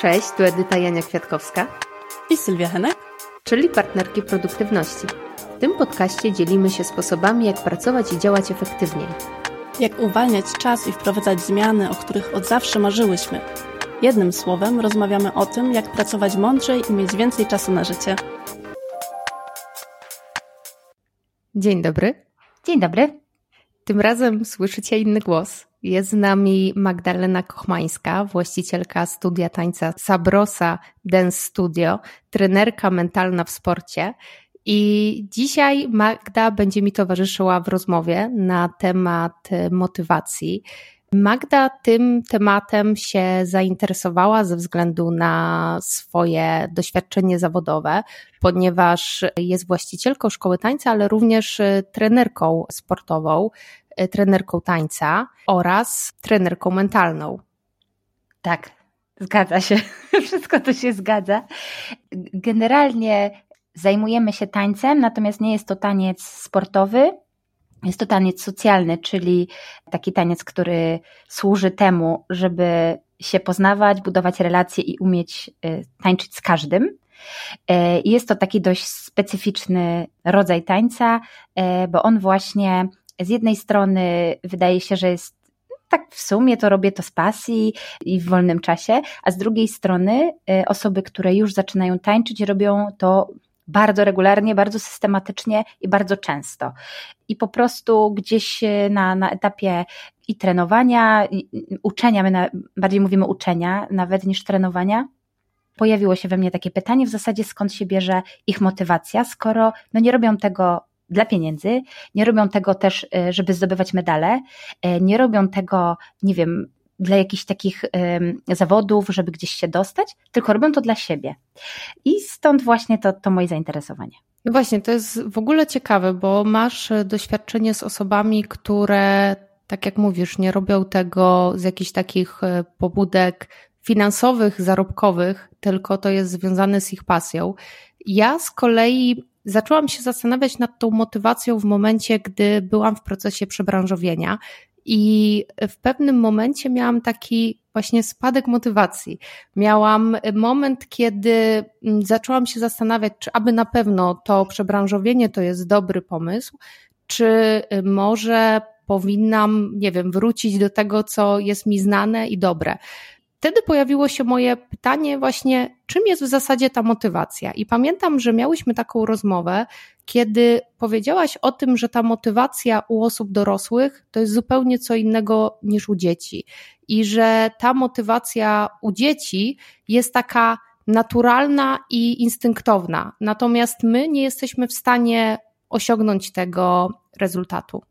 Cześć, tu Edyta Jania Kwiatkowska i Sylwia Henek, czyli partnerki produktywności. W tym podcaście dzielimy się sposobami, jak pracować i działać efektywniej. Jak uwalniać czas i wprowadzać zmiany, o których od zawsze marzyłyśmy. Jednym słowem rozmawiamy o tym, jak pracować mądrzej i mieć więcej czasu na życie. Dzień dobry. Dzień dobry. Tym razem słyszycie inny głos. Jest z nami Magdalena Kochmańska, właścicielka studia tańca Sabrosa Dance Studio, trenerka mentalna w sporcie. I dzisiaj Magda będzie mi towarzyszyła w rozmowie na temat motywacji. Magda tym tematem się zainteresowała ze względu na swoje doświadczenie zawodowe, ponieważ jest właścicielką szkoły tańca, ale również trenerką sportową, trenerką tańca oraz trenerką mentalną. Tak, zgadza się. Wszystko to się zgadza. Generalnie zajmujemy się tańcem, natomiast nie jest to taniec sportowy, jest to taniec socjalny, czyli taki taniec, który służy temu, żeby się poznawać, budować relacje i umieć y, tańczyć z każdym. Y, jest to taki dość specyficzny rodzaj tańca, y, bo on właśnie z jednej strony wydaje się, że jest tak w sumie to robię to z pasji i w wolnym czasie, a z drugiej strony osoby, które już zaczynają tańczyć, robią to bardzo regularnie, bardzo systematycznie i bardzo często. I po prostu gdzieś e, na, na etapie i trenowania, i uczenia, my na, bardziej mówimy uczenia nawet niż trenowania, pojawiło się we mnie takie pytanie w zasadzie skąd się bierze ich motywacja, skoro no nie robią tego dla pieniędzy, nie robią tego też, e, żeby zdobywać medale, e, nie robią tego, nie wiem, dla jakichś takich zawodów, żeby gdzieś się dostać, tylko robią to dla siebie. I stąd właśnie to, to moje zainteresowanie. No właśnie, to jest w ogóle ciekawe, bo masz e, doświadczenie z osobami, które, tak jak mówisz, nie robią tego z jakichś takich e, pobudek finansowych, zarobkowych, tylko to jest związane z ich pasją. Ja z kolei zaczęłam się zastanawiać nad tą motywacją w momencie, gdy byłam w procesie przebranżowienia i w pewnym momencie miałam taki właśnie spadek motywacji. Miałam moment, kiedy mm, zaczęłam się zastanawiać, czy aby na pewno to przebranżowienie to jest dobry pomysł, czy y, może powinnam, nie wiem, wrócić do tego, co jest mi znane i dobre wtedy pojawiło się moje pytanie właśnie, czym jest w zasadzie ta motywacja? I pamiętam, że miałyśmy taką rozmowę, kiedy powiedziałaś o tym, że ta motywacja u osób dorosłych to jest zupełnie co innego niż u dzieci. I że ta motywacja u dzieci jest taka naturalna i instynktowna. Natomiast my nie jesteśmy w stanie osiągnąć tego rezultatu.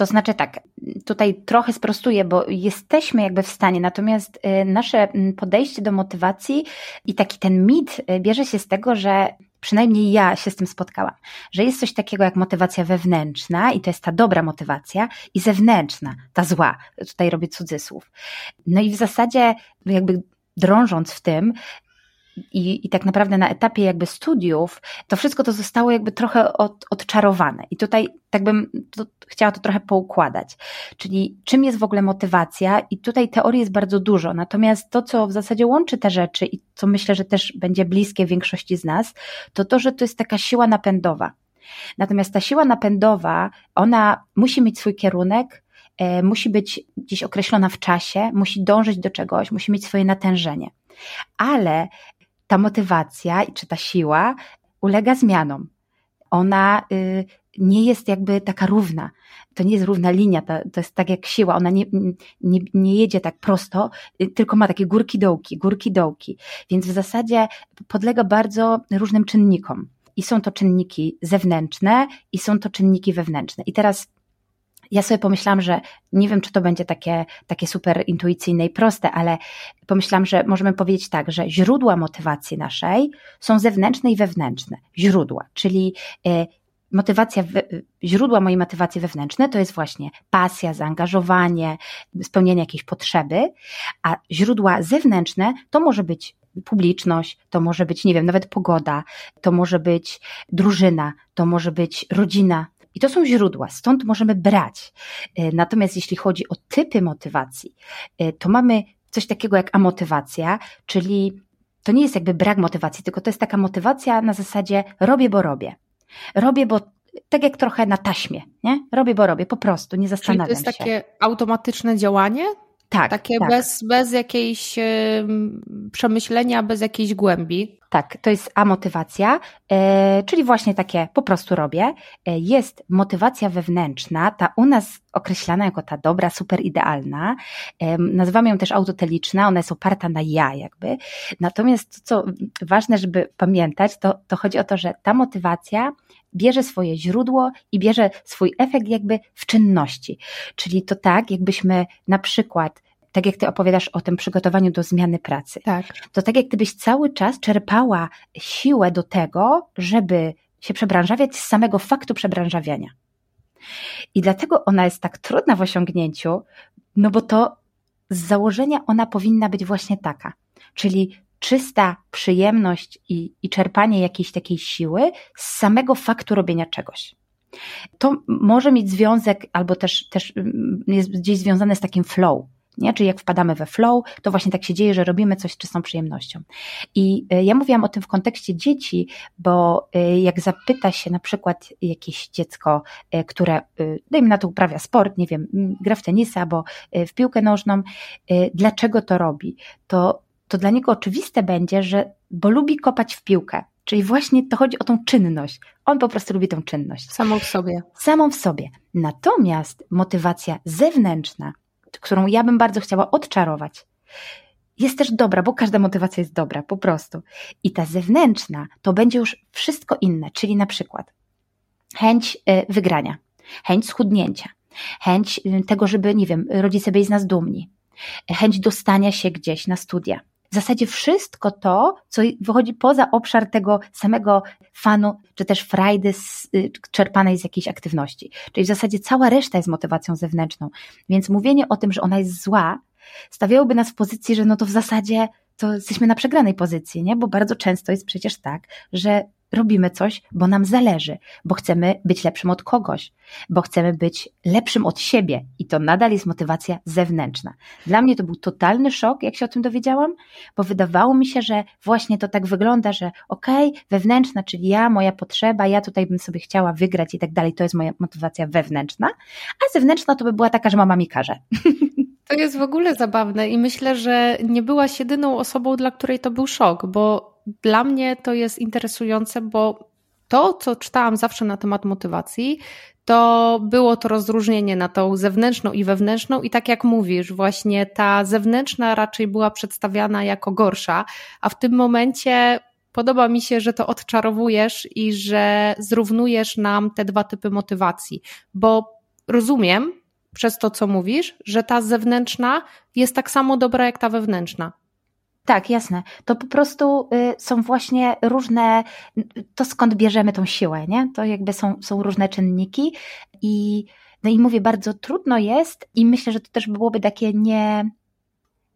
To znaczy tak, tutaj trochę sprostuję, bo jesteśmy jakby w stanie, natomiast y, nasze mm, podejście do motywacji i taki ten mit y, bierze się z tego, że przynajmniej ja się z tym spotkałam, że jest coś takiego jak motywacja wewnętrzna i to jest ta dobra motywacja i zewnętrzna, ta zła. Tutaj robię cudzysłów. No i w zasadzie jakby drążąc w tym, i, i tak naprawdę na etapie jakby studiów, to wszystko to zostało jakby trochę od, odczarowane. I tutaj tak bym to, chciała to trochę poukładać. Czyli czym jest w ogóle motywacja? I tutaj teorii jest bardzo dużo. Natomiast to, co w zasadzie łączy te rzeczy i co myślę, że też będzie bliskie większości z nas, to to, że to jest taka siła napędowa. Natomiast ta siła napędowa, ona musi mieć swój kierunek, e, musi być gdzieś określona w czasie, musi dążyć do czegoś, musi mieć swoje natężenie. Ale ta motywacja czy ta siła ulega zmianom. Ona y, nie jest jakby taka równa. To nie jest równa linia, to, to jest tak jak siła. Ona nie, nie, nie jedzie tak prosto, y, tylko ma takie górki dołki, górki dołki. Więc w zasadzie podlega bardzo różnym czynnikom. I są to czynniki zewnętrzne, i są to czynniki wewnętrzne. I teraz ja sobie pomyślałam, że nie wiem, czy to będzie takie, takie super intuicyjne i proste, ale pomyślałam, że możemy powiedzieć tak, że źródła motywacji naszej są zewnętrzne i wewnętrzne. Źródła, czyli e, motywacja, źródła mojej motywacji wewnętrznej to jest właśnie pasja, zaangażowanie, spełnienie jakiejś potrzeby, a źródła zewnętrzne to może być publiczność, to może być, nie wiem, nawet pogoda, to może być drużyna, to może być rodzina, i to są źródła, stąd możemy brać. E, natomiast jeśli chodzi o typy motywacji, e, to mamy coś takiego jak amotywacja, czyli to nie jest jakby brak motywacji, tylko to jest taka motywacja na zasadzie robię, bo robię. Robię, bo tak jak trochę na taśmie, nie? Robię, bo robię, po prostu, nie zastanawiam się. to jest takie automatyczne działanie? Tak. Takie tak. Bez, bez jakiejś przemyślenia, bez jakiejś głębi. Tak, to jest amotywacja, e, czyli właśnie takie po prostu robię. E, jest motywacja wewnętrzna, ta u nas określana jako ta dobra, super idealna. Nazywamy ją też autoteliczna, ona jest oparta na ja jakby. Natomiast to, co ważne, żeby pamiętać, to, to chodzi o to, że ta motywacja bierze swoje źródło i bierze swój efekt jakby w czynności. Czyli to tak, jakbyśmy na przykład tak jak ty opowiadasz o tym przygotowaniu do zmiany pracy. Tak. To tak jak gdybyś cały czas czerpała siłę do tego, żeby się przebranżawiać z samego faktu przebranżawiania. I dlatego ona jest tak trudna w osiągnięciu, no bo to z założenia ona powinna być właśnie taka. Czyli czysta przyjemność i, i czerpanie jakiejś takiej siły z samego faktu robienia czegoś. To może mieć związek, albo też, też mm, jest gdzieś związane z takim flow, nie? Czyli jak wpadamy we flow, to właśnie tak się dzieje, że robimy coś z czystą przyjemnością. I e, ja mówiłam o tym w kontekście dzieci, bo e, jak zapyta się na przykład jakieś dziecko, e, które, dajmy na to uprawia sport, nie wiem, gra w tenisa albo w piłkę nożną, dlaczego to robi, to, to dla niego oczywiste będzie, że bo lubi kopać w piłkę. Czyli właśnie to chodzi o tą czynność. On po prostu lubi tą czynność. Samą w sobie. Samą w sobie. Natomiast motywacja zewnętrzna, którą ja bym bardzo chciała odczarować, jest też dobra, bo każda motywacja jest dobra, po prostu. I ta zewnętrzna to będzie już wszystko inne, czyli na przykład chęć y, wygrania, chęć schudnięcia, chęć y, tego, żeby, nie wiem, rodzice byli z nas dumni, chęć dostania się gdzieś na studia. W zasadzie wszystko to, co wychodzi poza obszar tego samego fanu, czy też frajdy z, y, czerpanej z jakiejś aktywności. Czyli w zasadzie cała reszta jest motywacją zewnętrzną. Więc mówienie o tym, że ona jest zła, stawiałoby nas w pozycji, że no to w zasadzie to jesteśmy na przegranej pozycji, nie? Bo bardzo często jest przecież tak, że robimy coś, bo nam zależy, bo chcemy być lepszym od kogoś, bo chcemy być lepszym od siebie i to nadal jest motywacja zewnętrzna. Dla mnie to był totalny szok, jak się o tym dowiedziałam, bo wydawało mi się, że właśnie to tak wygląda, że okej, okay, wewnętrzna, czyli ja, moja potrzeba, ja tutaj bym sobie chciała wygrać i tak dalej, to jest moja motywacja wewnętrzna, a zewnętrzna to by była taka, że mama mi każe. To jest w ogóle zabawne i myślę, że nie byłaś jedyną osobą, dla której to był szok, bo dla mnie to jest interesujące, bo to, co czytałam zawsze na temat motywacji, to było to rozróżnienie na tą zewnętrzną i wewnętrzną, i tak jak mówisz, właśnie ta zewnętrzna raczej była przedstawiana jako gorsza, a w tym momencie podoba mi się, że to odczarowujesz i że zrównujesz nam te dwa typy motywacji, bo rozumiem przez to, co mówisz, że ta zewnętrzna jest tak samo dobra jak ta wewnętrzna. Tak, jasne. To po prostu y, są właśnie różne, to skąd bierzemy tą siłę, nie? To jakby są, są różne czynniki i, no i mówię, bardzo trudno jest i myślę, że to też byłoby takie nie,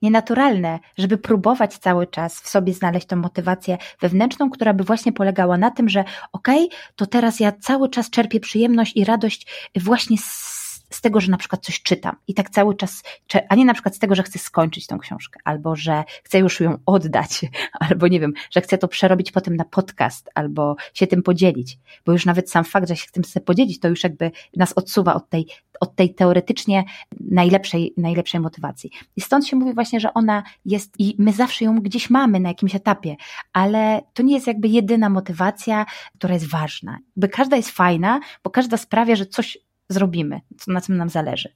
nienaturalne, żeby próbować cały czas w sobie znaleźć tą motywację wewnętrzną, która by właśnie polegała na tym, że okej, okay, to teraz ja cały czas czerpię przyjemność i radość właśnie z z tego, że na przykład coś czytam i tak cały czas, a nie na przykład z tego, że chcę skończyć tą książkę, albo że chcę już ją oddać, albo nie wiem, że chcę to przerobić potem na podcast, albo się tym podzielić, bo już nawet sam fakt, że się tym chcę podzielić, to już jakby nas odsuwa od tej, od tej teoretycznie najlepszej, najlepszej motywacji. I stąd się mówi właśnie, że ona jest i my zawsze ją gdzieś mamy na jakimś etapie, ale to nie jest jakby jedyna motywacja, która jest ważna. By każda jest fajna, bo każda sprawia, że coś zrobimy, co, na czym nam zależy.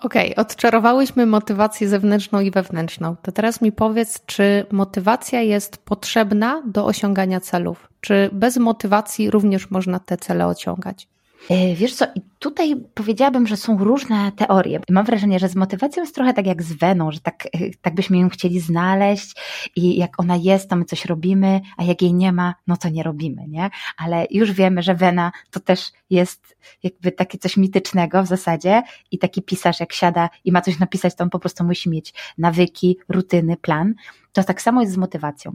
Okej, okay, odczarowałyśmy motywację zewnętrzną i wewnętrzną. To teraz mi powiedz, czy motywacja jest potrzebna do osiągania celów? Czy bez motywacji również można te cele osiągać? E, wiesz co, i tutaj powiedziałabym, że są różne teorie. Mam wrażenie, że z motywacją jest trochę tak jak z weną, że tak, e, tak byśmy ją chcieli znaleźć i jak ona jest, to my coś robimy, a jak jej nie ma, no to nie robimy, nie? Ale już wiemy, że wena to też jest jakby takie coś mitycznego w zasadzie i taki pisarz jak siada i ma coś napisać, to on po prostu musi mieć nawyki, rutyny, plan. To tak samo jest z motywacją.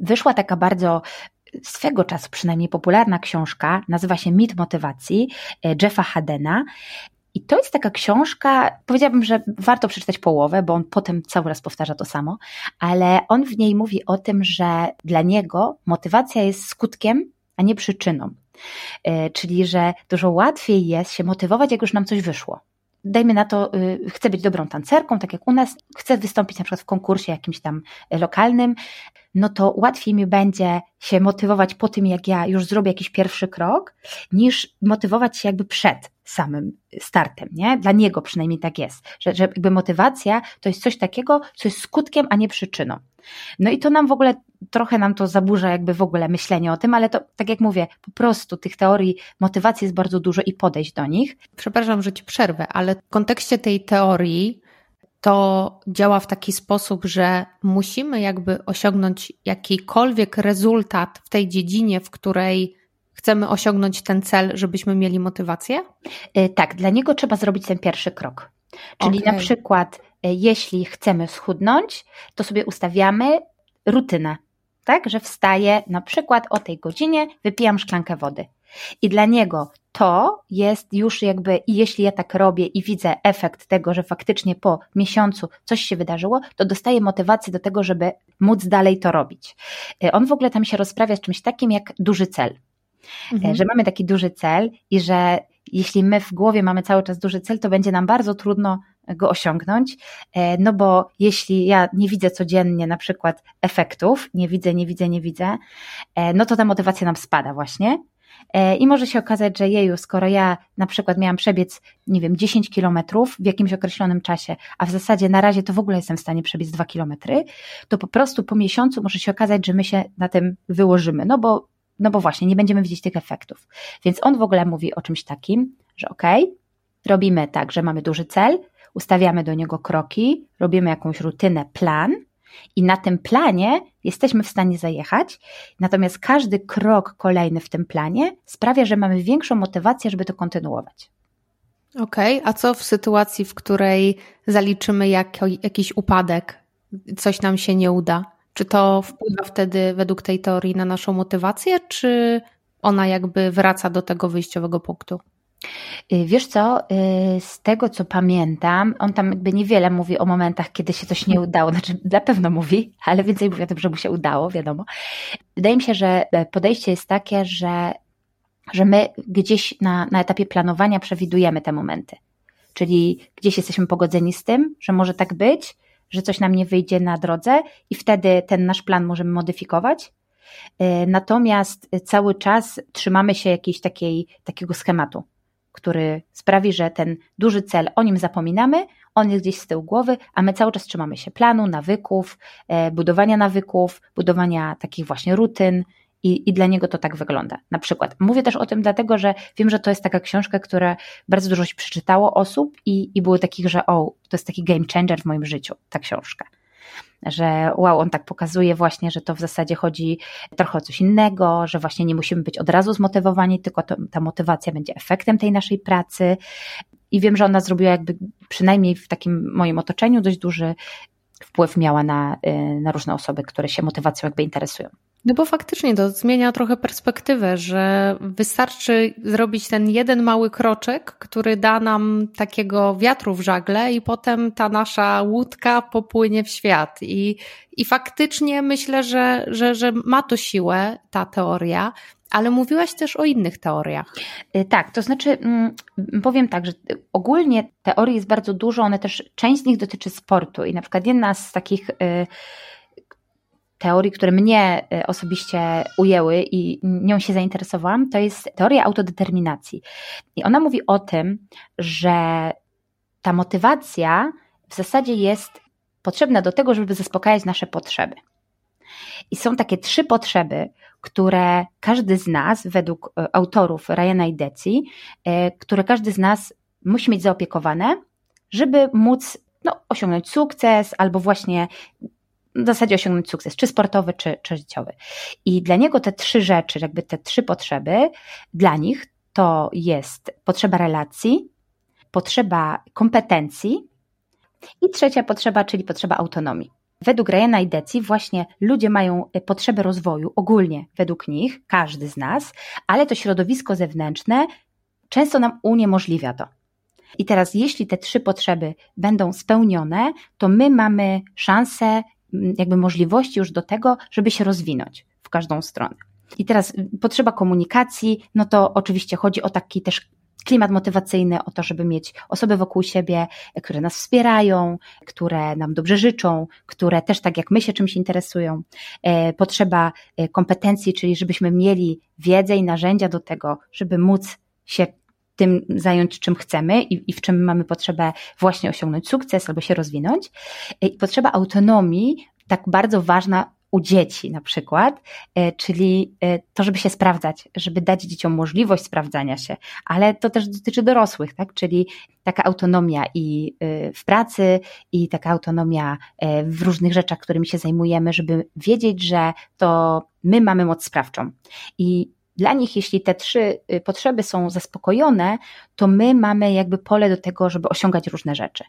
Wyszła taka bardzo swego czasu przynajmniej popularna książka, nazywa się Mit motywacji e, Jeffa Hadena. I to jest taka książka, powiedziałabym, że warto przeczytać połowę, bo on potem cały raz powtarza to samo, ale on w niej mówi o tym, że dla niego motywacja jest skutkiem, a nie przyczyną. E, czyli, że dużo łatwiej jest się motywować, jak już nam coś wyszło dajmy na to, y, chcę być dobrą tancerką, tak jak u nas, chcę wystąpić na przykład w konkursie jakimś tam lokalnym, no to łatwiej mi będzie się motywować po tym, jak ja już zrobię jakiś pierwszy krok, niż motywować się jakby przed samym startem, nie? Dla niego przynajmniej tak jest, że, że jakby motywacja to jest coś takiego, co jest skutkiem, a nie przyczyną. No i to nam w ogóle, trochę nam to zaburza jakby w ogóle myślenie o tym, ale to, tak jak mówię, po prostu tych teorii motywacji jest bardzo dużo i podejść do nich. Przepraszam, że ci przerwę, ale w kontekście tej teorii to działa w taki sposób, że musimy jakby osiągnąć jakikolwiek rezultat w tej dziedzinie, w której chcemy osiągnąć ten cel, żebyśmy mieli motywację? Y, tak, dla niego trzeba zrobić ten pierwszy krok. Czyli okay. na przykład, y, jeśli chcemy schudnąć, to sobie ustawiamy rutynę, tak? Że wstaję na przykład o tej godzinie, wypijam szklankę wody. I dla niego to jest już jakby, i jeśli ja tak robię i widzę efekt tego, że faktycznie po miesiącu coś się wydarzyło, to dostaję motywację do tego, żeby móc dalej to robić. Y, on w ogóle tam się rozprawia z czymś takim jak duży cel. Y, mhm. Że mamy taki duży cel i że jeśli my w głowie mamy cały czas duży cel, to będzie nam bardzo trudno go osiągnąć, y, no bo jeśli ja nie widzę codziennie na przykład efektów, nie widzę, nie widzę, nie widzę, no to ta motywacja nam spada właśnie. E, I może się okazać, że jeju, skoro ja na przykład miałam przebiec, nie wiem, 10 kilometrów w jakimś określonym czasie, a w zasadzie na razie to w ogóle jestem w stanie przebiec 2 kilometry, to po prostu po miesiącu może się okazać, że my się na tym wyłożymy, no bo, no bo właśnie nie będziemy widzieć tych efektów. Więc on w ogóle mówi o czymś takim, że okej, okay, robimy tak, że mamy duży cel, ustawiamy do niego kroki, robimy jakąś rutynę, plan, i na tym planie jesteśmy w stanie zajechać, natomiast każdy krok kolejny w tym planie sprawia, że mamy większą motywację, żeby to kontynuować. Okej, okay. a co w sytuacji, w której zaliczymy jakiś upadek, coś nam się nie uda? Czy to wpływa wtedy według tej teorii na naszą motywację, czy ona jakby wraca do tego wyjściowego punktu? Y, wiesz co, y, z tego co pamiętam, on tam jakby niewiele mówi o momentach, kiedy się coś nie udało, znaczy na pewno mówi, ale więcej mówi o tym, że mu się udało, wiadomo. Wydaje mi się, że e, podejście jest takie, że, że my gdzieś na, na etapie planowania przewidujemy te momenty. Czyli gdzieś jesteśmy pogodzeni z tym, że może tak być, że coś nam nie wyjdzie na drodze i wtedy ten nasz plan możemy modyfikować. E, natomiast cały czas trzymamy się jakiejś takiej, takiego schematu który sprawi, że ten duży cel, o nim zapominamy, on jest gdzieś z tyłu głowy, a my cały czas trzymamy się planu, nawyków, e, budowania nawyków, budowania takich właśnie rutyn. I, I dla niego to tak wygląda. Na przykład, mówię też o tym dlatego, że wiem, że to jest taka książka, która bardzo dużo się przeczytało osób i, i było takich, że o, to jest taki game changer w moim życiu, ta książka że wow, on tak pokazuje właśnie, że to w zasadzie chodzi trochę o coś innego, że właśnie nie musimy być od razu zmotywowani, tylko to, ta motywacja będzie efektem tej naszej pracy. I wiem, że ona zrobiła jakby przynajmniej w takim moim otoczeniu dość duży wpływ miała na, y, na różne osoby, które się motywacją jakby interesują. No bo faktycznie to zmienia trochę perspektywę, że wystarczy zrobić ten jeden mały kroczek, który da nam takiego wiatru w żagle i potem ta nasza łódka popłynie w świat. I, i faktycznie myślę, że, że, że ma to siłę, ta teoria, ale mówiłaś też o innych teoriach. Y, tak, to znaczy mm, powiem tak, że ogólnie teorii jest bardzo dużo, one też, część z nich dotyczy sportu i na przykład jedna z takich y, teorii, które mnie y, osobiście ujęły i nią się zainteresowałam, to jest teoria autodeterminacji. I ona mówi o tym, że ta motywacja w zasadzie jest potrzebna do tego, żeby zaspokajać nasze potrzeby. I są takie trzy potrzeby, które każdy z nas, według y, autorów Ryana i Deci, y, które każdy z nas musi mieć zaopiekowane, żeby móc no, osiągnąć sukces albo właśnie w zasadzie osiągnąć sukces, czy sportowy, czy, czy życiowy. I dla niego te trzy rzeczy, jakby te trzy potrzeby, dla nich to jest potrzeba relacji, potrzeba kompetencji i trzecia potrzeba, czyli potrzeba autonomii. Według Ryana i Deci właśnie ludzie mają potrzebę rozwoju, ogólnie według nich, każdy z nas, ale to środowisko zewnętrzne często nam uniemożliwia to. I teraz, jeśli te trzy potrzeby będą spełnione, to my mamy szansę, jakby możliwości już do tego, żeby się rozwinąć w każdą stronę. I teraz potrzeba komunikacji, no to oczywiście chodzi o taki też klimat motywacyjny, o to, żeby mieć osoby wokół siebie, które nas wspierają, które nam dobrze życzą, które też tak jak my się czymś interesują. E, potrzeba e, kompetencji, czyli żebyśmy mieli wiedzę i narzędzia do tego, żeby móc się tym zająć, czym chcemy i, i w czym mamy potrzebę właśnie osiągnąć sukces albo się rozwinąć. E, I potrzeba autonomii, tak bardzo ważna u dzieci na przykład, e, czyli e, to, żeby się sprawdzać, żeby dać dzieciom możliwość sprawdzania się, ale to też dotyczy dorosłych, tak? Czyli taka autonomia i w pracy, i taka autonomia w różnych rzeczach, którymi się zajmujemy, żeby wiedzieć, że to my mamy moc sprawczą. I dla nich, jeśli te trzy potrzeby są zaspokojone, to my mamy jakby pole do tego, żeby osiągać różne rzeczy.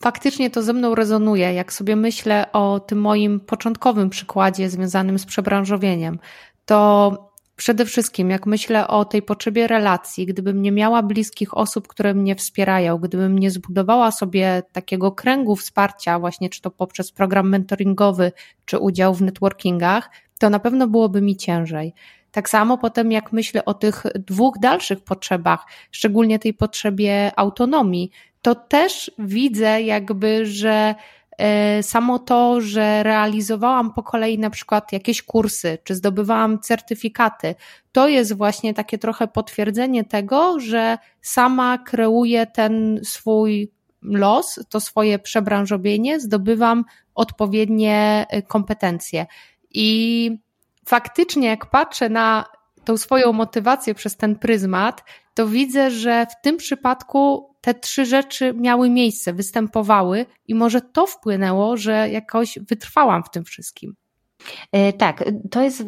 Faktycznie to ze mną rezonuje, jak sobie myślę o tym moim początkowym przykładzie związanym z przebranżowieniem. To przede wszystkim, jak myślę o tej potrzebie relacji, gdybym nie miała bliskich osób, które mnie wspierają, gdybym nie zbudowała sobie takiego kręgu wsparcia, właśnie czy to poprzez program mentoringowy, czy udział w networkingach, to na pewno byłoby mi ciężej. Tak samo potem, jak myślę o tych dwóch dalszych potrzebach, szczególnie tej potrzebie autonomii, to też widzę jakby, że e, samo to, że realizowałam po kolei na przykład jakieś kursy, czy zdobywałam certyfikaty, to jest właśnie takie trochę potwierdzenie tego, że sama kreuję ten swój los, to swoje przebranżowienie, zdobywam odpowiednie e, kompetencje. I faktycznie, jak patrzę na tą swoją motywację przez ten pryzmat, to widzę, że w tym przypadku te trzy rzeczy miały miejsce, występowały i może to wpłynęło, że jakoś wytrwałam w tym wszystkim. E, tak, to jest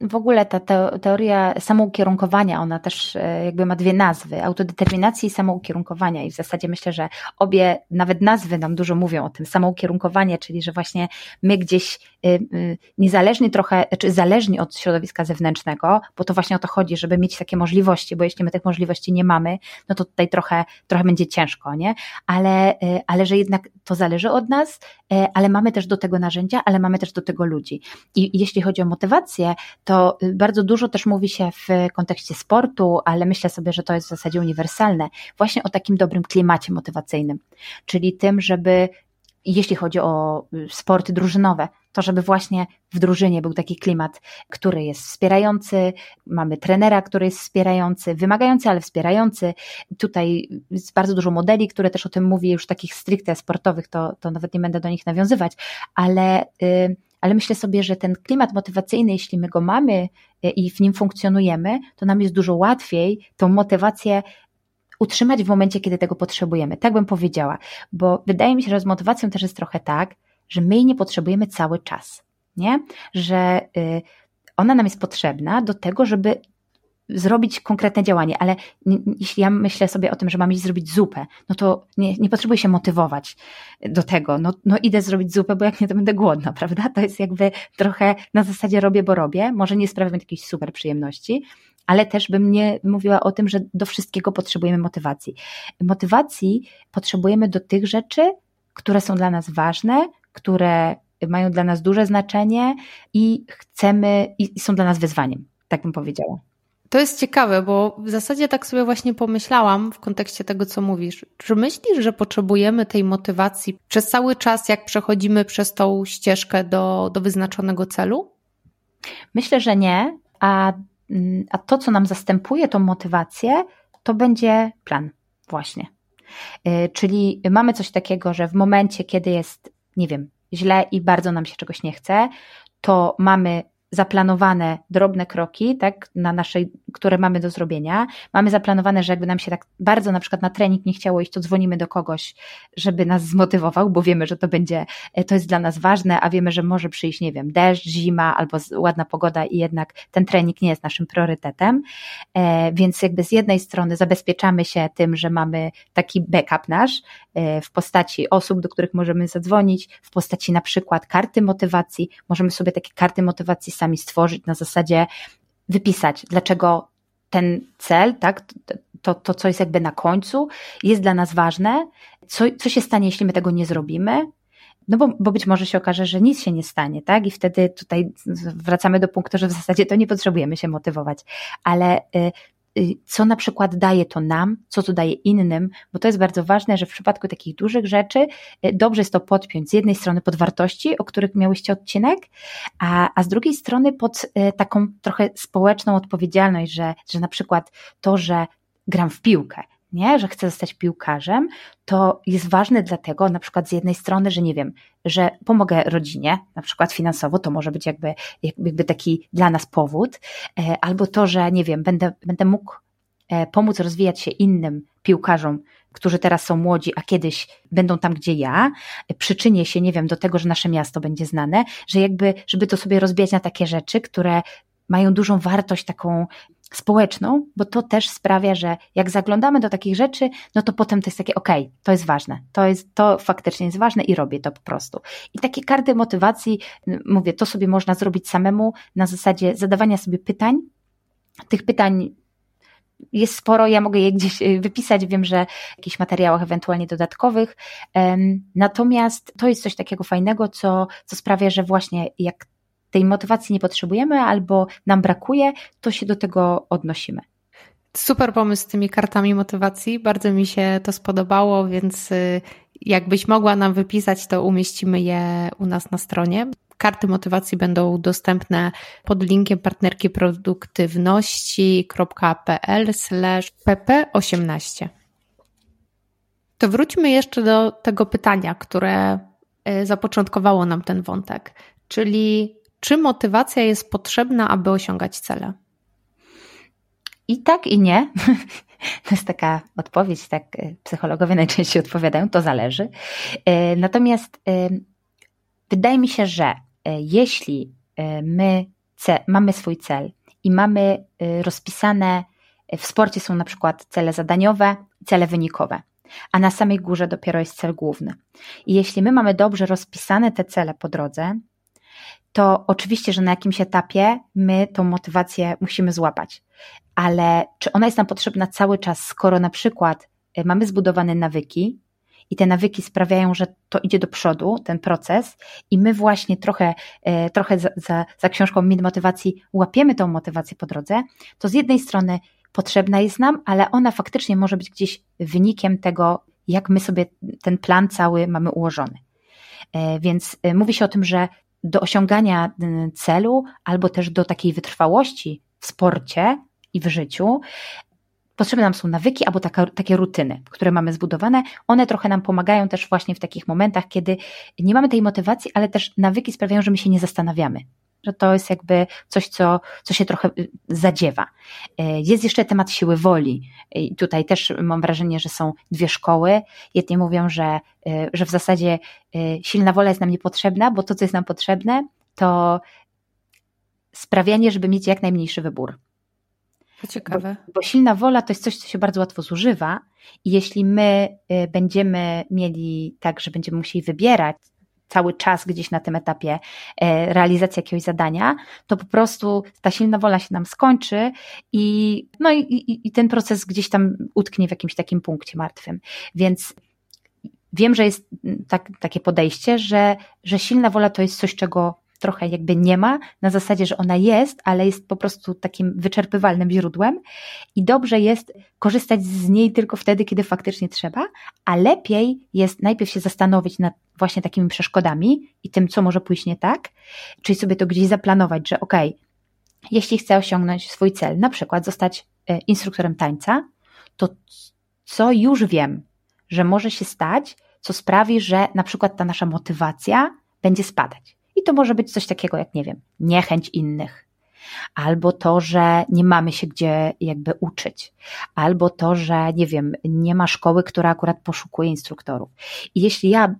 w ogóle ta teoria samoukierunkowania, ona też e, jakby ma dwie nazwy, autodeterminacji i samoukierunkowania i w zasadzie myślę, że obie, nawet nazwy nam dużo mówią o tym, samoukierunkowanie, czyli że właśnie my gdzieś e, niezależnie trochę, czy zależni od środowiska zewnętrznego, bo to właśnie o to chodzi, żeby mieć takie możliwości, bo jeśli my tych możliwości nie mamy, no to tutaj trochę, trochę będzie ciężko, nie? Ale, ale że jednak to zależy od nas, ale mamy też do tego narzędzia, ale mamy też do tego ludzi. I jeśli chodzi o motywację, to bardzo dużo też mówi się w kontekście sportu, ale myślę sobie, że to jest w zasadzie uniwersalne, właśnie o takim dobrym klimacie motywacyjnym, czyli tym, żeby jeśli chodzi o sporty drużynowe, to żeby właśnie w drużynie był taki klimat, który jest wspierający, mamy trenera, który jest wspierający, wymagający, ale wspierający. Tutaj jest bardzo dużo modeli, które też o tym mówi, już takich stricte sportowych, to, to nawet nie będę do nich nawiązywać, ale. Yy, ale myślę sobie, że ten klimat motywacyjny, jeśli my go mamy e, i w nim funkcjonujemy, to nam jest dużo łatwiej tą motywację utrzymać w momencie, kiedy tego potrzebujemy. Tak bym powiedziała, bo wydaje mi się, że z motywacją też jest trochę tak, że my jej nie potrzebujemy cały czas, nie? Że y, ona nam jest potrzebna do tego, żeby zrobić konkretne działanie, ale jeśli ja myślę sobie o tym, że mam iść zrobić zupę, no to nie, nie potrzebuję się motywować do tego. No, no idę zrobić zupę, bo jak nie, to będę głodna, prawda? To jest jakby trochę na zasadzie robię, bo robię. Może nie sprawia mi jakiejś super przyjemności, ale też bym nie mówiła o tym, że do wszystkiego potrzebujemy motywacji. Motywacji potrzebujemy do tych rzeczy, które są dla nas ważne, które mają dla nas duże znaczenie i chcemy, i są dla nas wyzwaniem, tak bym powiedziała. To jest ciekawe, bo w zasadzie tak sobie właśnie pomyślałam w kontekście tego, co mówisz. Czy myślisz, że potrzebujemy tej motywacji przez cały czas, jak przechodzimy przez tą ścieżkę do, do wyznaczonego celu? Myślę, że nie, a, a to, co nam zastępuje tą motywację, to będzie plan, właśnie. Yy, czyli mamy coś takiego, że w momencie, kiedy jest, nie wiem, źle i bardzo nam się czegoś nie chce, to mamy zaplanowane drobne kroki, tak, na naszej, które mamy do zrobienia. Mamy zaplanowane, że jakby nam się tak bardzo na przykład na trening nie chciało iść, to dzwonimy do kogoś, żeby nas zmotywował, bo wiemy, że to będzie, e, to jest dla nas ważne, a wiemy, że może przyjść, nie wiem, deszcz, zima albo ładna pogoda i jednak ten trening nie jest naszym priorytetem. E, więc jakby z jednej strony zabezpieczamy się tym, że mamy taki backup nasz e, w postaci osób, do których możemy zadzwonić, w postaci na przykład karty motywacji. Możemy sobie takie karty motywacji sami stworzyć na zasadzie wypisać, dlaczego ten cel, tak, to, to, co jest jakby na końcu, jest dla nas ważne. Co, co się stanie, jeśli my tego nie zrobimy? No bo, bo być może się okaże, że nic się nie stanie, tak? I wtedy tutaj wracamy do punktu, że w zasadzie to nie potrzebujemy się motywować. Ale y, co na przykład daje to nam, co to daje innym, bo to jest bardzo ważne, że w przypadku takich dużych rzeczy y, dobrze jest to podpiąć z jednej strony pod wartości, o których miałyście odcinek, a, a z drugiej strony pod taką trochę społeczną odpowiedzialność, że, że na przykład to, że gram w piłkę, nie, że chcę zostać piłkarzem, to jest ważne dlatego, na przykład z jednej strony, że nie wiem, że pomogę rodzinie, na przykład finansowo, to może być jakby, jakby taki dla nas powód, e, albo to, że nie wiem, będę, będę mógł e, pomóc rozwijać się innym piłkarzom, którzy teraz są młodzi, a kiedyś będą tam, gdzie ja, e, przyczynię się, nie wiem, do tego, że nasze miasto będzie znane, że jakby, żeby to sobie rozbijać na takie rzeczy, które mają dużą wartość taką społeczną, bo to też sprawia, że jak zaglądamy do takich rzeczy, no to potem to jest takie, okej, okay, to jest ważne, to, jest, to faktycznie jest ważne i robię to po prostu. I takie karty motywacji, mówię, to sobie można zrobić samemu na zasadzie zadawania sobie pytań. Tych pytań jest sporo, ja mogę je gdzieś y, wypisać, wiem, że w jakichś materiałach ewentualnie dodatkowych. Natomiast to jest coś takiego fajnego, co, co sprawia, że właśnie jak tej motywacji nie potrzebujemy albo nam brakuje, to się do tego odnosimy. Super pomysł z tymi kartami motywacji. Bardzo mi się to spodobało, więc y, jakbyś mogła nam wypisać, to umieścimy je u nas na stronie. Karty motywacji będą dostępne pod linkiem partnerki produktywności.pl pp18. To wróćmy jeszcze do tego pytania, które y, zapoczątkowało nam ten wątek, czyli czy motywacja jest potrzebna, aby osiągać cele? I tak, i nie. To jest taka odpowiedź, tak e, psychologowie najczęściej odpowiadają, to zależy. E, natomiast e, wydaje mi się, że jeśli my mamy swój cel i mamy rozpisane, w sporcie są na przykład cele zadaniowe, cele wynikowe, a na samej górze dopiero jest cel główny. I jeśli my mamy dobrze rozpisane te cele po drodze, to oczywiście, że na jakimś etapie my tą motywację musimy złapać. Ale czy ona jest nam potrzebna cały czas, skoro na przykład e, mamy zbudowane nawyki i te nawyki sprawiają, że to idzie do przodu, ten proces, i my właśnie trochę, e, trochę za, za, za książką Min Motywacji łapiemy tą motywację po drodze, to z jednej strony potrzebna jest nam, ale ona faktycznie może być gdzieś wynikiem tego, jak my sobie ten plan cały mamy ułożony. E, więc mówi się o tym, że do osiągania y, celu albo też do takiej wytrwałości w sporcie i w życiu potrzebne nam są nawyki albo taka, takie rutyny, które mamy zbudowane. One trochę nam pomagają też właśnie w takich momentach, kiedy nie mamy tej motywacji, ale też nawyki sprawiają, że my się nie zastanawiamy że to jest jakby coś, co, co się trochę y, zadziewa. Y, jest jeszcze temat siły woli. I tutaj też mam wrażenie, że są dwie szkoły. Jedni mówią, że, y, że w zasadzie silna wola jest nam niepotrzebna, bo to, co jest nam potrzebne, to sprawianie, żeby mieć jak najmniejszy wybór. To ciekawe. Bo, bo, silna wola to jest coś, co się bardzo łatwo zużywa, i jeśli my będziemy mieli tak, że będziemy musieli wybierać, cały czas gdzieś na tym etapie e, realizacji jakiegoś zadania, to po prostu ta silna wola się nam skończy i, no i, i, i ten proces gdzieś tam utknie w jakimś takim punkcie martwym. Więc wiem, że jest tak, takie podejście, że, że silna wola to jest coś, czego trochę jakby nie ma, na zasadzie, że ona jest, ale jest po prostu takim wyczerpywalnym źródłem i dobrze jest korzystać z niej tylko wtedy, kiedy faktycznie trzeba, a lepiej jest najpierw się zastanowić nad właśnie takimi przeszkodami i tym, co może pójść nie tak, czyli sobie to gdzieś zaplanować, że okay, jeśli chcę osiągnąć swój cel, na przykład zostać e, instruktorem tańca, to co już wiem, że może się stać, co sprawi, że na przykład ta nasza motywacja będzie spadać. I to może być coś takiego jak, nie wiem, niechęć innych, albo to, że nie mamy się gdzie jakby uczyć, albo to, że nie wiem, nie ma szkoły, która akurat poszukuje instruktorów. I jeśli ja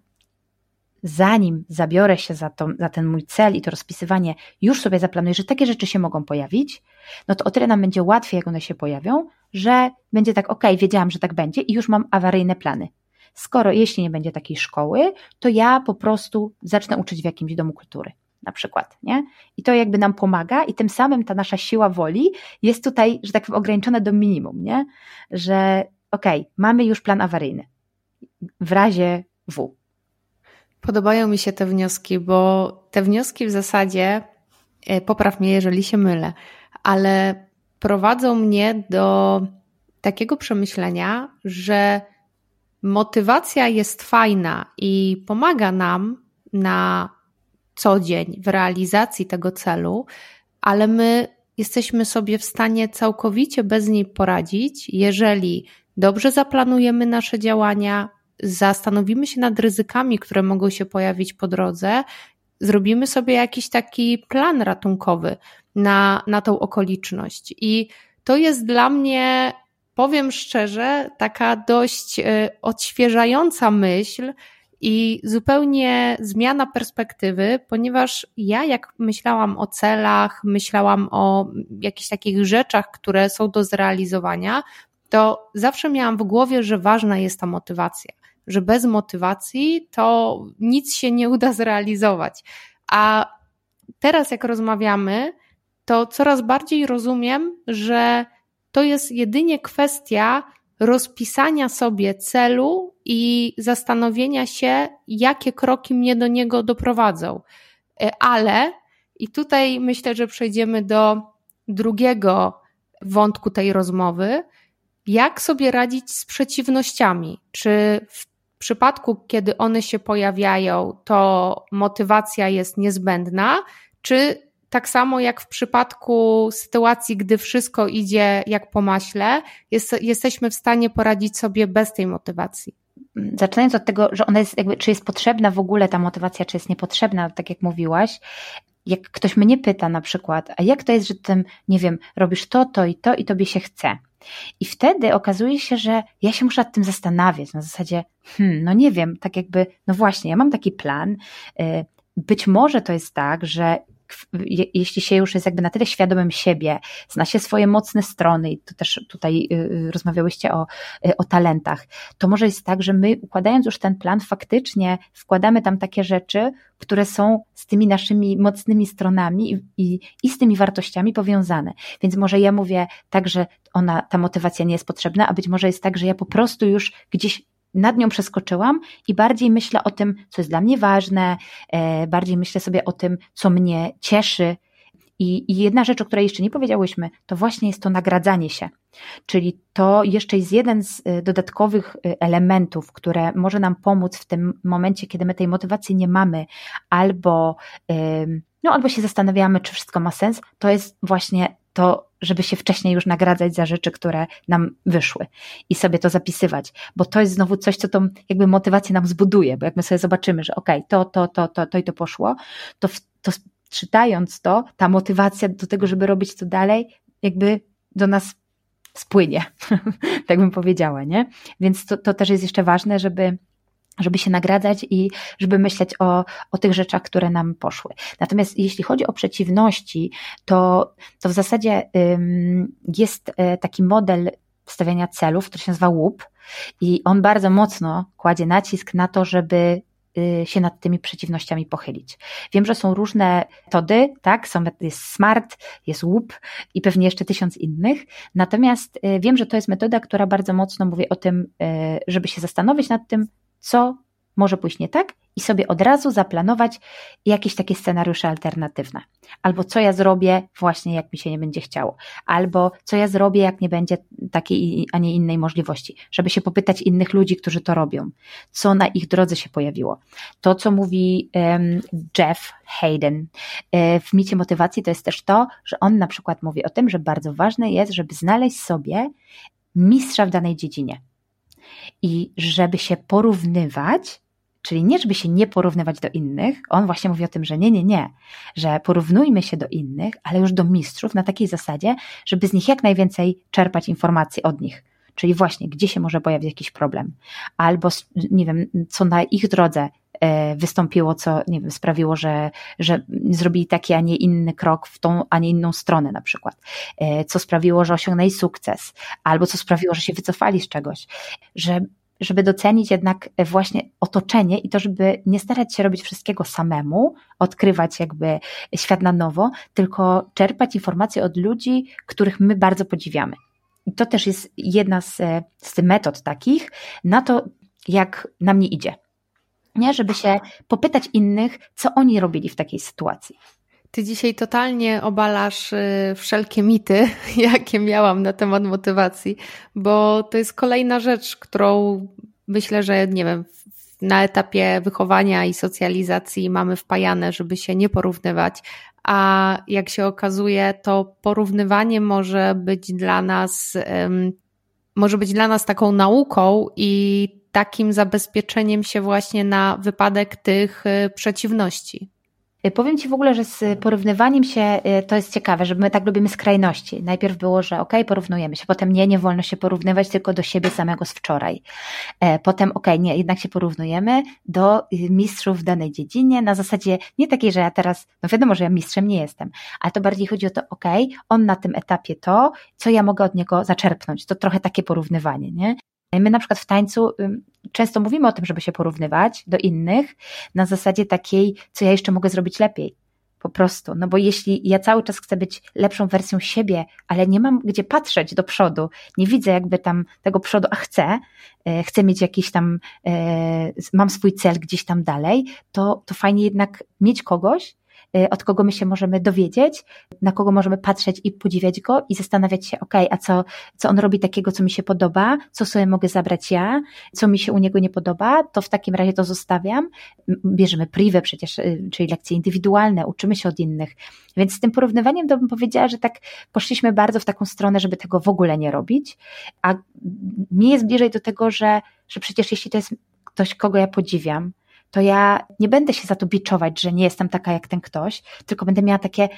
zanim zabiorę się za, to, za ten mój cel i to rozpisywanie, już sobie zaplanuję, że takie rzeczy się mogą pojawić, no to o tyle nam będzie łatwiej, jak one się pojawią, że będzie tak, ok, wiedziałam, że tak będzie i już mam awaryjne plany. Skoro jeśli nie będzie takiej szkoły, to ja po prostu zacznę uczyć w jakimś domu kultury. na przykład, nie? I to jakby nam pomaga i tym samym ta nasza siła woli jest tutaj, że tak powiem, ograniczona do minimum, nie? Że okej, okay, mamy już plan awaryjny w razie W. Podobają mi się te wnioski, bo te wnioski w zasadzie, e, popraw mnie, jeżeli się mylę, ale prowadzą mnie do takiego przemyślenia, że motywacja jest fajna i pomaga nam na co dzień w realizacji tego celu, ale my jesteśmy sobie w stanie całkowicie bez niej poradzić, jeżeli dobrze zaplanujemy nasze działania, zastanowimy się nad ryzykami, które mogą się pojawić po drodze, zrobimy sobie jakiś taki plan ratunkowy na, na tą okoliczność. I to jest dla mnie, powiem szczerze, taka dość y, odświeżająca myśl, i zupełnie zmiana perspektywy, ponieważ ja, jak myślałam o celach, myślałam o jakichś takich rzeczach, które są do zrealizowania, to zawsze miałam w głowie, że ważna jest ta motywacja, że bez motywacji to nic się nie uda zrealizować. A teraz, jak rozmawiamy, to coraz bardziej rozumiem, że to jest jedynie kwestia rozpisania sobie celu i zastanowienia się, jakie kroki mnie do niego doprowadzą. E, ale, i tutaj myślę, że przejdziemy do drugiego wątku tej rozmowy, jak sobie radzić z przeciwnościami? Czy w przypadku, kiedy one się pojawiają, to motywacja jest niezbędna, czy tak samo jak w przypadku sytuacji, gdy wszystko idzie jak po maśle, jest, jesteśmy w stanie poradzić sobie bez tej motywacji. Zaczynając od tego, że ona jest jakby, czy jest potrzebna w ogóle ta motywacja, czy jest niepotrzebna, tak jak mówiłaś, jak ktoś mnie pyta na przykład, a jak to jest, że tym, nie wiem, robisz to, to i to i tobie się chce. I wtedy okazuje się, że ja się muszę nad tym zastanawiać, na zasadzie, hmm, no nie wiem, tak jakby, no właśnie, ja mam taki plan, y, być może to jest tak, że jeśli się już jest jakby na tyle świadomym siebie, zna się swoje mocne strony i to też tutaj y, y, rozmawiałyście o, y, o talentach, to może jest tak, że my układając już ten plan faktycznie wkładamy tam takie rzeczy, które są z tymi naszymi mocnymi stronami i, i, z tymi wartościami powiązane. Więc może ja mówię tak, że ona, ta motywacja nie jest potrzebna, a być może jest tak, że ja po prostu już gdzieś nad nią przeskoczyłam i bardziej myślę o tym, co jest dla mnie ważne, e, bardziej myślę sobie o tym, co mnie cieszy. I, I jedna rzecz, o której jeszcze nie powiedziałyśmy, to właśnie jest to nagradzanie się. Czyli to jeszcze jest jeden z e, dodatkowych e, elementów, które może nam pomóc w tym momencie, kiedy my tej motywacji nie mamy, albo, no, albo się zastanawiamy, czy wszystko ma sens, to jest właśnie to żeby się wcześniej już nagradzać za rzeczy, które nam wyszły i sobie to zapisywać, bo to jest znowu coś, co tą jakby motywację nam zbuduje, bo jak my sobie zobaczymy, że okej, okay, to, to, to, to, to i to poszło, to, to czytając to, ta motywacja do tego, żeby robić to dalej, jakby do nas spłynie, tak bym powiedziała, nie? Więc to, to też jest jeszcze ważne, żeby żeby się nagradzać i żeby myśleć o, o tych rzeczach, które nam poszły. Natomiast jeśli chodzi o przeciwności, to, to w zasadzie jest e, taki model stawiania celów, który się nazywa łup i on bardzo mocno kładzie nacisk na to, żeby y, się nad tymi przeciwnościami pochylić. Wiem, że są różne metody, tak? Są, jest SMART, jest łup i pewnie jeszcze tysiąc innych. Natomiast y, wiem, że to jest metoda, która bardzo mocno mówi o tym, y, żeby się zastanowić nad tym, co może pójść nie tak i sobie od razu zaplanować jakieś takie scenariusze alternatywne. Albo co ja zrobię właśnie jak mi się nie będzie chciało. Albo co ja zrobię jak nie będzie takiej, a nie innej możliwości. Żeby się popytać innych ludzi, którzy to robią. Co na ich drodze się pojawiło. To, co mówi um, Jeff Hayden e, w micie motywacji, to jest też to, że on na przykład mówi o tym, że bardzo ważne jest, żeby znaleźć sobie mistrza w danej dziedzinie i żeby się porównywać, czyli nie, żeby się nie porównywać do innych, on właśnie mówi o tym, że nie, nie, nie, że porównujmy się do innych, ale już do mistrzów na takiej zasadzie, żeby z nich jak najwięcej czerpać informacji od nich. Czyli właśnie, gdzie się może pojawić jakiś problem, albo nie wiem, co na ich drodze wystąpiło, co nie wiem, sprawiło, że, że zrobili taki, a nie inny krok w tą, a nie inną stronę na przykład, e, co sprawiło, że osiągnęli sukces, albo co sprawiło, że się wycofali z czegoś, że żeby docenić jednak właśnie otoczenie i to, żeby nie starać się robić wszystkiego samemu, odkrywać jakby świat na nowo, tylko czerpać informacje od ludzi, których my bardzo podziwiamy. I to też jest jedna z, z metod takich na to, jak nam nie idzie. Nie? Żeby się popytać innych, co oni robili w takiej sytuacji. Ty dzisiaj totalnie obalasz y, wszelkie mity, jakie miałam na temat motywacji, bo to jest kolejna rzecz, którą myślę, że nie wiem, na etapie wychowania i socjalizacji mamy wpajane, żeby się nie porównywać, a jak się okazuje, to porównywanie może być dla nas, może być dla nas taką nauką i takim zabezpieczeniem się właśnie na wypadek tych y, przeciwności. Y, powiem Ci w ogóle, że z porównywaniem się y, to jest ciekawe, że my tak lubimy skrajności. Najpierw było, że ok, porównujemy się, potem nie, nie wolno się porównywać tylko do siebie samego z wczoraj. E, potem ok, nie, jednak się porównujemy do mistrzów w danej dziedzinie, na zasadzie nie takiej, że ja teraz, no wiadomo, że ja mistrzem nie jestem, ale to bardziej chodzi o to, ok, on na tym etapie to, co ja mogę od niego zaczerpnąć. To trochę takie porównywanie, nie? My na przykład w tańcu często mówimy o tym, żeby się porównywać do innych na zasadzie takiej, co ja jeszcze mogę zrobić lepiej. Po prostu. No bo jeśli ja cały czas chcę być lepszą wersją siebie, ale nie mam gdzie patrzeć do przodu, nie widzę jakby tam tego przodu, a chcę, e, chcę mieć jakiś tam, e, mam swój cel gdzieś tam dalej, to, to fajnie jednak mieć kogoś, od kogo my się możemy dowiedzieć, na kogo możemy patrzeć i podziwiać go i zastanawiać się, ok, a co, co on robi takiego, co mi się podoba, co sobie mogę zabrać ja, co mi się u niego nie podoba, to w takim razie to zostawiam. Bierzemy privę przecież, y, czyli lekcje indywidualne, uczymy się od innych. Więc z tym porównywaniem to bym powiedziała, że tak poszliśmy bardzo w taką stronę, żeby tego w ogóle nie robić, a mi jest bliżej do tego, że, że przecież jeśli to jest ktoś, kogo ja podziwiam, to ja nie będę się za to biczować, że nie jestem taka jak ten ktoś, tylko będę miała takie,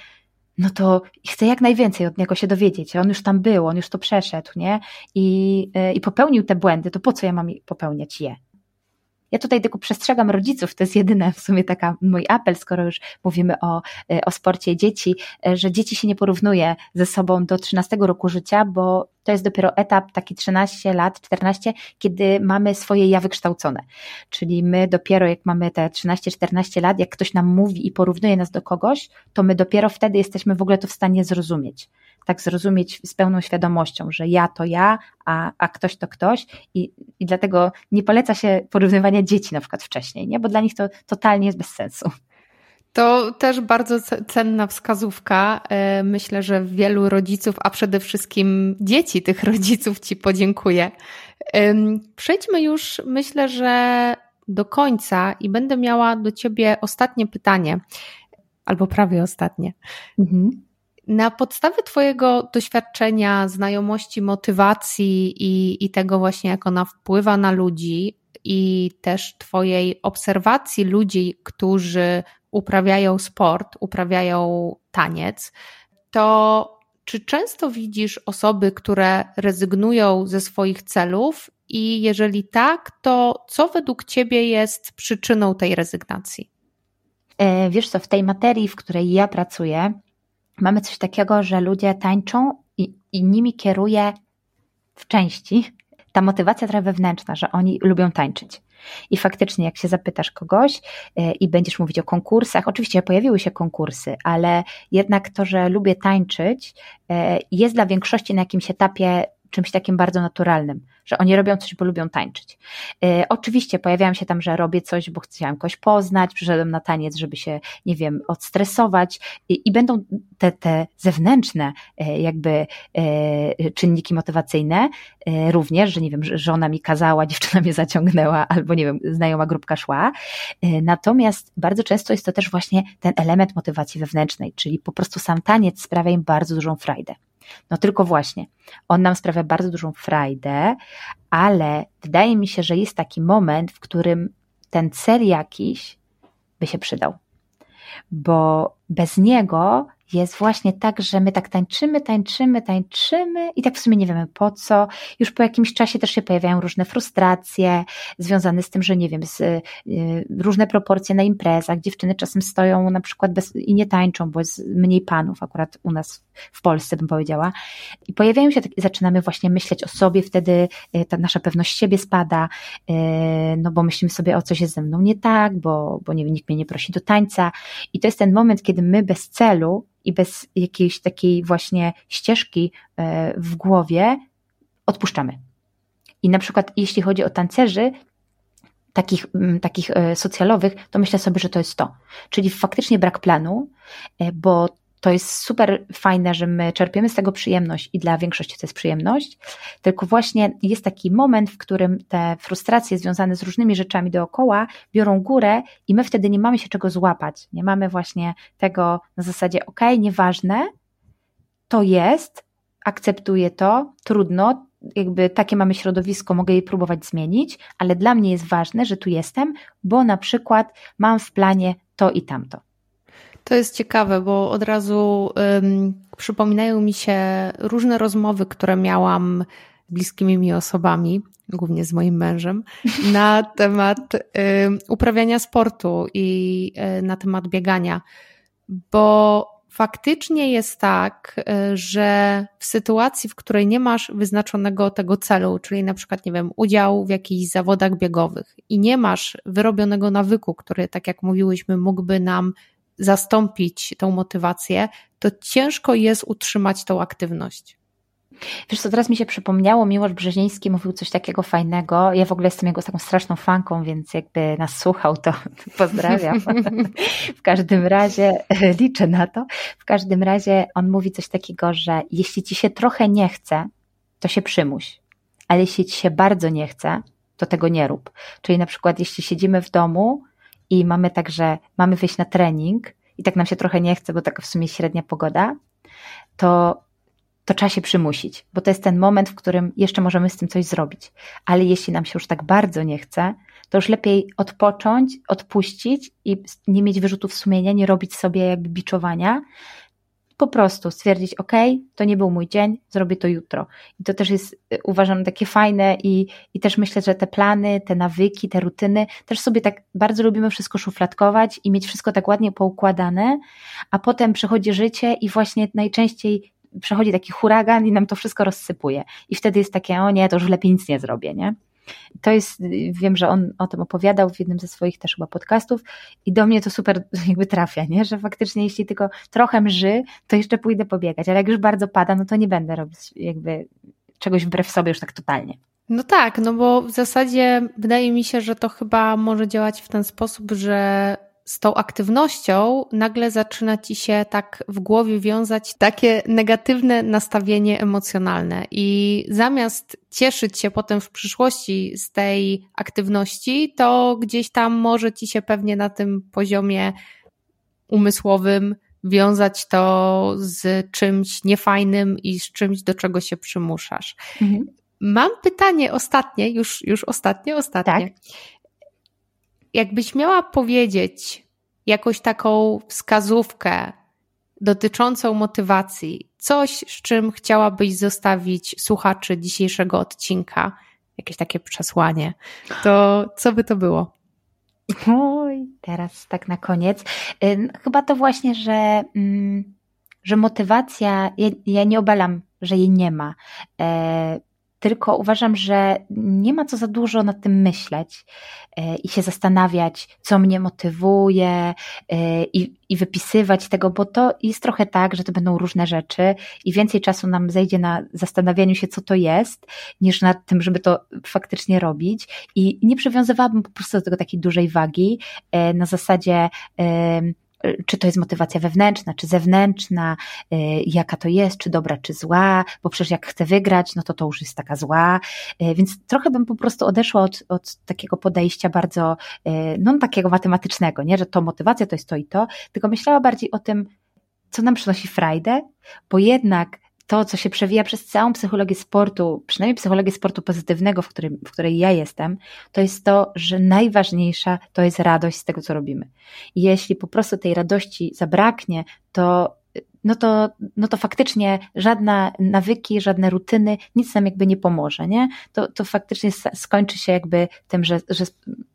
no to chcę jak najwięcej od niego się dowiedzieć. On już tam był, on już to przeszedł, nie? I, y, i popełnił te błędy, to po co ja mam popełniać je? Ja tutaj tylko przestrzegam rodziców, to jest jedyny w sumie taka mój apel, skoro już mówimy o, e, o sporcie dzieci, e, że dzieci się nie porównuje ze sobą do 13 roku życia, bo to jest dopiero etap taki 13 lat, 14, kiedy mamy swoje ja wykształcone. Czyli my dopiero jak mamy te 13-14 lat, jak ktoś nam mówi i porównuje nas do kogoś, to my dopiero wtedy jesteśmy w ogóle to w stanie zrozumieć tak zrozumieć z pełną świadomością, że ja to ja, a, a ktoś to ktoś i, i dlatego nie poleca się porównywania dzieci na przykład wcześniej, nie? bo dla nich to totalnie jest bez sensu. To też bardzo cenna wskazówka. E, myślę, że wielu rodziców, a przede wszystkim dzieci tych rodziców Ci podziękuję. Przejdźmy już, myślę, że do końca i będę miała do Ciebie ostatnie pytanie, albo prawie ostatnie. Mhm. Na podstawie Twojego doświadczenia, znajomości, motywacji i, i tego właśnie, jak ona wpływa na ludzi, i też Twojej obserwacji ludzi, którzy uprawiają sport, uprawiają taniec, to czy często widzisz osoby, które rezygnują ze swoich celów? I jeżeli tak, to co według Ciebie jest przyczyną tej rezygnacji? E, wiesz co, w tej materii, w której ja pracuję, mamy coś takiego, że ludzie tańczą i, i nimi kieruje w części ta motywacja trochę wewnętrzna, że oni lubią tańczyć. I faktycznie, jak się zapytasz kogoś e, i będziesz mówić o konkursach, oczywiście pojawiły się konkursy, ale jednak to, że lubię tańczyć, e, jest dla większości na jakimś etapie czymś takim bardzo naturalnym, że oni robią coś, bo lubią tańczyć. E, oczywiście pojawiałam się tam, że robię coś, bo chciałam kogoś poznać, przyszedłem na taniec, żeby się, nie wiem, odstresować i, i będą te, te zewnętrzne e, jakby e, czynniki motywacyjne również, że nie wiem, żona mi kazała, dziewczyna mnie zaciągnęła, albo nie wiem, znajoma grupka szła. Natomiast bardzo często jest to też właśnie ten element motywacji wewnętrznej, czyli po prostu sam taniec sprawia im bardzo dużą frajdę. No tylko właśnie, on nam sprawia bardzo dużą frajdę, ale wydaje mi się, że jest taki moment, w którym ten cel jakiś by się przydał. Bo bez niego jest właśnie tak, że my tak tańczymy, tańczymy, tańczymy i tak w sumie nie wiemy po co. Już po jakimś czasie też się pojawiają różne frustracje związane z tym, że nie wiem, z, y, różne proporcje na imprezach. Dziewczyny czasem stoją na przykład bez, i nie tańczą, bo jest mniej panów, akurat u nas w Polsce bym powiedziała. I pojawiają się, zaczynamy właśnie myśleć o sobie, wtedy y, ta nasza pewność siebie spada, y, no bo myślimy sobie, o coś jest ze mną nie tak, bo, bo nie, nikt mnie nie prosi do tańca. I to jest ten moment, kiedy my bez celu i bez jakiejś takiej właśnie ścieżki e, w głowie odpuszczamy. I na przykład jeśli chodzi o tancerzy, takich, mm, takich e, socjalowych, to myślę sobie, że to jest to. Czyli faktycznie brak planu, e, bo to jest super fajne, że my czerpiemy z tego przyjemność i dla większości to jest przyjemność, tylko właśnie jest taki moment, w którym te frustracje związane z różnymi rzeczami dookoła biorą górę i my wtedy nie mamy się czego złapać. Nie mamy właśnie tego na zasadzie, ok, nieważne, to jest, akceptuję to, trudno, jakby takie mamy środowisko, mogę je próbować zmienić, ale dla mnie jest ważne, że tu jestem, bo na przykład mam w planie to i tamto. To jest ciekawe, bo od razu um, przypominają mi się różne rozmowy, które miałam z bliskimi mi osobami, głównie z moim mężem, na temat um, uprawiania sportu i um, na temat biegania. Bo faktycznie jest tak, e, że w sytuacji, w której nie masz wyznaczonego tego celu, czyli na przykład, nie wiem, udział w jakichś zawodach biegowych i nie masz wyrobionego nawyku, który, tak jak mówiłyśmy, mógłby nam zastąpić tą motywację, to ciężko jest utrzymać tą aktywność. Wiesz co, teraz mi się przypomniało, Miłosz Brzeziński mówił coś takiego fajnego. Ja w ogóle jestem jego taką straszną fanką, więc jakby nas słuchał, to pozdrawiam. w każdym razie liczę na to. W każdym razie on mówi coś takiego, że jeśli ci się trochę nie chce, to się przymuś. Ale jeśli ci się bardzo nie chce, to tego nie rób. Czyli na przykład jeśli siedzimy w domu i mamy także, mamy wyjść na trening i tak nam się trochę nie chce, bo taka w sumie średnia pogoda, to, to trzeba się przymusić, bo to jest ten moment, w którym jeszcze możemy z tym coś zrobić. Ale jeśli nam się już tak bardzo nie chce, to już lepiej odpocząć, odpuścić i nie mieć wyrzutów sumienia, nie robić sobie jakby biczowania, po prostu stwierdzić, ok, to nie był mój dzień, zrobię to jutro. I to też jest, y, uważam, takie fajne i, i też myślę, że te plany, te nawyki, te rutyny, też sobie tak bardzo lubimy wszystko szufladkować i mieć wszystko tak ładnie poukładane, a potem przychodzi życie i właśnie najczęściej przechodzi taki huragan i nam to wszystko rozsypuje. I wtedy jest takie, o nie, to już lepiej nic nie zrobię, nie? To jest, wiem, że on o tym opowiadał w jednym ze swoich też chyba podcastów i do mnie to super jakby trafia, nie? że faktycznie jeśli tylko trochę mży, to jeszcze pójdę pobiegać, ale jak już bardzo pada, no to nie będę robić jakby czegoś wbrew sobie już tak totalnie. No tak, no bo w zasadzie wydaje mi się, że to chyba może działać w ten sposób, że z tą aktywnością nagle zaczyna ci się tak w głowie wiązać takie negatywne nastawienie emocjonalne i zamiast cieszyć się potem w przyszłości z tej aktywności, to gdzieś tam może ci się pewnie na tym poziomie umysłowym wiązać to z czymś niefajnym i z czymś, do czego się przymuszasz. Mhm. Mam pytanie ostatnie, już, już ostatnie, ostatnie. Tak jakbyś miała powiedzieć jakąś taką wskazówkę dotyczącą motywacji, coś, z czym chciałabyś zostawić słuchaczy dzisiejszego odcinka, jakieś takie przesłanie, to co by to było? Oj, teraz tak na koniec. Chyba to właśnie, że, mm, że motywacja, ja, ja nie obalam, że jej nie ma. Tylko uważam, że nie ma co za dużo nad tym myśleć e, i się zastanawiać, co mnie motywuje e, i, i wypisywać tego, bo to jest trochę tak, że to będą różne rzeczy i więcej czasu nam zejdzie na zastanawianiu się, co to jest, niż nad tym, żeby to faktycznie robić. I nie przywiązywałabym po prostu do tego takiej dużej wagi e, na zasadzie, czy to jest motywacja wewnętrzna, czy zewnętrzna, y, jaka to jest, czy dobra, czy zła, bo przecież jak chcę wygrać, no to to już jest taka zła. Y, więc trochę bym po prostu odeszła od, od takiego podejścia bardzo, y, no takiego matematycznego, nie, że to motywacja to jest to i to, tylko myślała bardziej o tym, co nam przynosi frajdę, bo jednak to, co się przewija przez całą psychologię sportu, przynajmniej psychologię sportu pozytywnego, w, którym, w której ja jestem, to jest to, że najważniejsza to jest radość z tego, co robimy. I jeśli po prostu tej radości zabraknie, to no to, no to faktycznie żadne nawyki, żadne rutyny, nic nam jakby nie pomoże, nie? To, to faktycznie skończy się jakby tym, że, że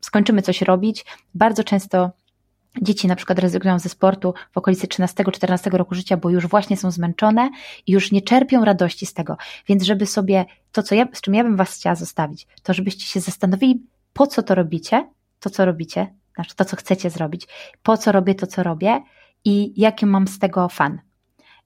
skończymy coś robić. Bardzo często Dzieci na przykład rezygnują ze sportu w okolicy 13-14 roku życia, bo już właśnie są zmęczone i już nie czerpią radości z tego. Więc żeby sobie to, co ja, z czym ja bym Was chciała zostawić, to żebyście się zastanowili, po co to robicie, to co robicie, znaczy to, co chcecie zrobić, po co robię to, co robię i jaki mam z tego fan.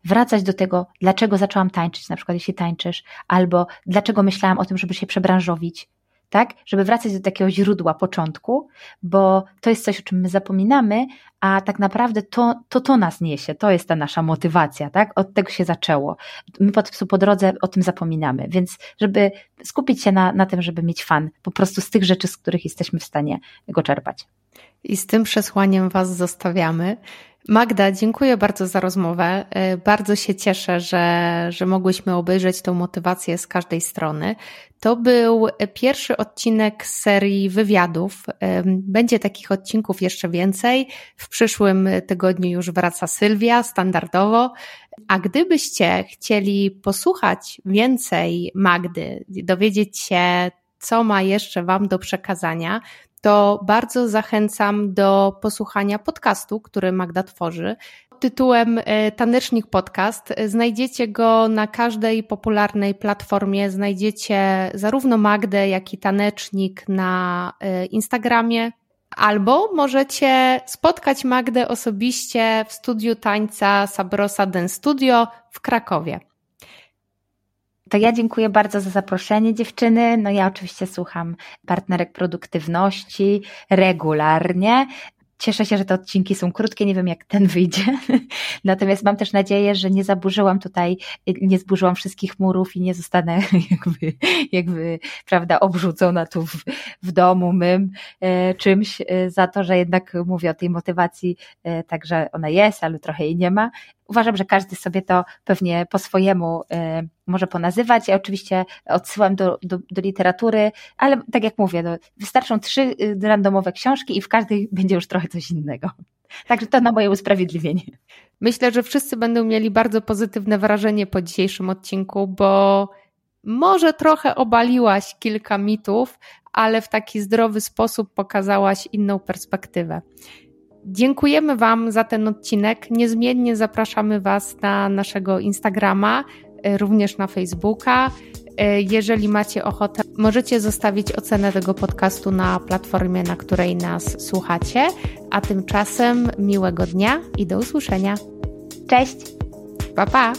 Wracać do tego, dlaczego zaczęłam tańczyć, na przykład jeśli tańczysz, albo dlaczego myślałam o tym, żeby się przebranżowić, tak? Żeby wracać do takiego źródła początku, bo to jest coś, o czym my zapominamy, a tak naprawdę to to, to nas niesie, to jest ta nasza motywacja, tak? Od tego się zaczęło. My po po drodze o tym zapominamy, więc żeby skupić się na, na tym, żeby mieć fan po prostu z tych rzeczy, z których jesteśmy w stanie go czerpać. I z tym przesłaniem Was zostawiamy. Magda, dziękuję bardzo za rozmowę. E, bardzo się cieszę, że, że mogłyśmy obejrzeć tą motywację z każdej strony. To był pierwszy odcinek serii wywiadów. Będzie takich odcinków jeszcze więcej. W przyszłym tygodniu już wraca Sylwia standardowo. A gdybyście chcieli posłuchać więcej Magdy, dowiedzieć się, co ma jeszcze Wam do przekazania, to bardzo zachęcam do posłuchania podcastu, który Magda tworzy. Tytułem e, Tanecznik Podcast. Znajdziecie go na każdej popularnej platformie. Znajdziecie zarówno Magdę, jak i Tanecznik na e, Instagramie, Albo możecie spotkać Magdę osobiście w studiu tańca Sabrosa Den Studio w Krakowie. To ja dziękuję bardzo za zaproszenie dziewczyny. No ja oczywiście słucham partnerek produktywności regularnie. Cieszę się, że te odcinki są krótkie, nie wiem jak ten wyjdzie. Natomiast mam też nadzieję, że nie zaburzyłam tutaj, nie zburzyłam wszystkich murów i nie zostanę jakby, jakby prawda, obrzucona tu w, w domu mym e, czymś e, za to, że jednak mówię o tej motywacji, e, także ona jest, ale trochę jej nie ma uważam, że każdy sobie to pewnie po swojemu y, może ponazywać. Ja oczywiście odsyłam do, do, do literatury, ale tak jak mówię, no, wystarczą trzy y, randomowe książki i w każdej będzie już trochę coś innego. Także to na moje usprawiedliwienie. Myślę, że wszyscy będą mieli bardzo pozytywne wrażenie po dzisiejszym odcinku, bo może trochę obaliłaś kilka mitów, ale w taki zdrowy sposób pokazałaś inną perspektywę. Dziękujemy Wam za ten odcinek. Niezmiennie zapraszamy Was na naszego Instagrama, e, również na Facebooka. E, jeżeli macie ochotę, możecie zostawić ocenę tego podcastu na platformie, na której nas słuchacie. A tymczasem miłego dnia i do usłyszenia. Cześć. Pa pa.